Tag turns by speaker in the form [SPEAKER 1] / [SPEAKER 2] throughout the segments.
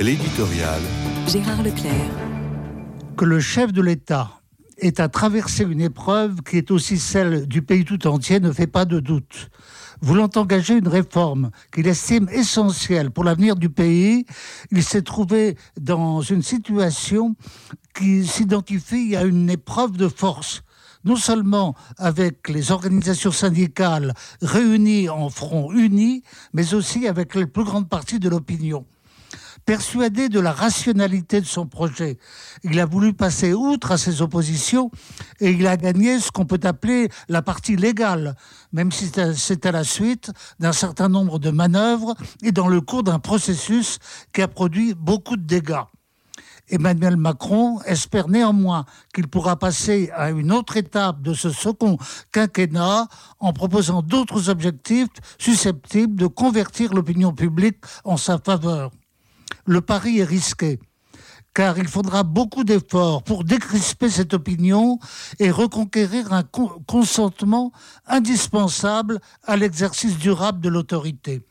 [SPEAKER 1] L'éditorial.
[SPEAKER 2] Gérard Leclerc.
[SPEAKER 3] Que le chef de l'État ait à traverser une épreuve qui est aussi celle du pays tout entier ne fait pas de doute. Voulant engager une réforme qu'il estime essentielle pour l'avenir du pays, il s'est trouvé dans une situation qui s'identifie à une épreuve de force non seulement avec les organisations syndicales réunies en front uni, mais aussi avec la plus grande partie de l'opinion. Persuadé de la rationalité de son projet, il a voulu passer outre à ses oppositions et il a gagné ce qu'on peut appeler la partie légale, même si c'est à la suite d'un certain nombre de manœuvres et dans le cours d'un processus qui a produit beaucoup de dégâts. Emmanuel Macron espère néanmoins qu'il pourra passer à une autre étape de ce second quinquennat en proposant d'autres objectifs susceptibles de convertir l'opinion publique en sa faveur. Le pari est risqué car il faudra beaucoup d'efforts pour décrisper cette opinion et reconquérir un consentement indispensable à l'exercice durable de l'autorité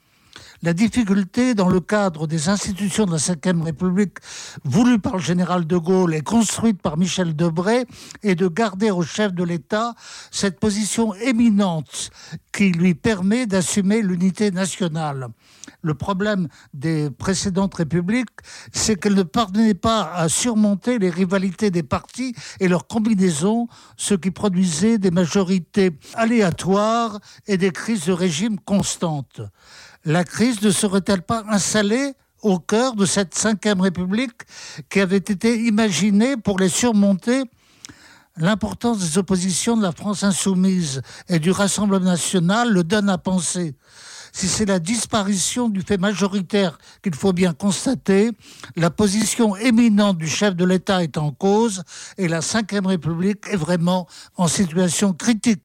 [SPEAKER 3] la difficulté dans le cadre des institutions de la Ve République voulues par le général de Gaulle et construite par Michel Debré est de garder au chef de l'État cette position éminente qui lui permet d'assumer l'unité nationale. Le problème des précédentes républiques, c'est qu'elles ne parvenaient pas à surmonter les rivalités des partis et leurs combinaisons, ce qui produisait des majorités aléatoires et des crises de régime constantes la crise ne serait-elle pas installée au cœur de cette cinquième République qui avait été imaginée pour les surmonter L'importance des oppositions de la France insoumise et du Rassemblement national le donne à penser? Si c'est la disparition du fait majoritaire qu'il faut bien constater, la position éminente du chef de l'État est en cause et la Ve République est vraiment en situation critique.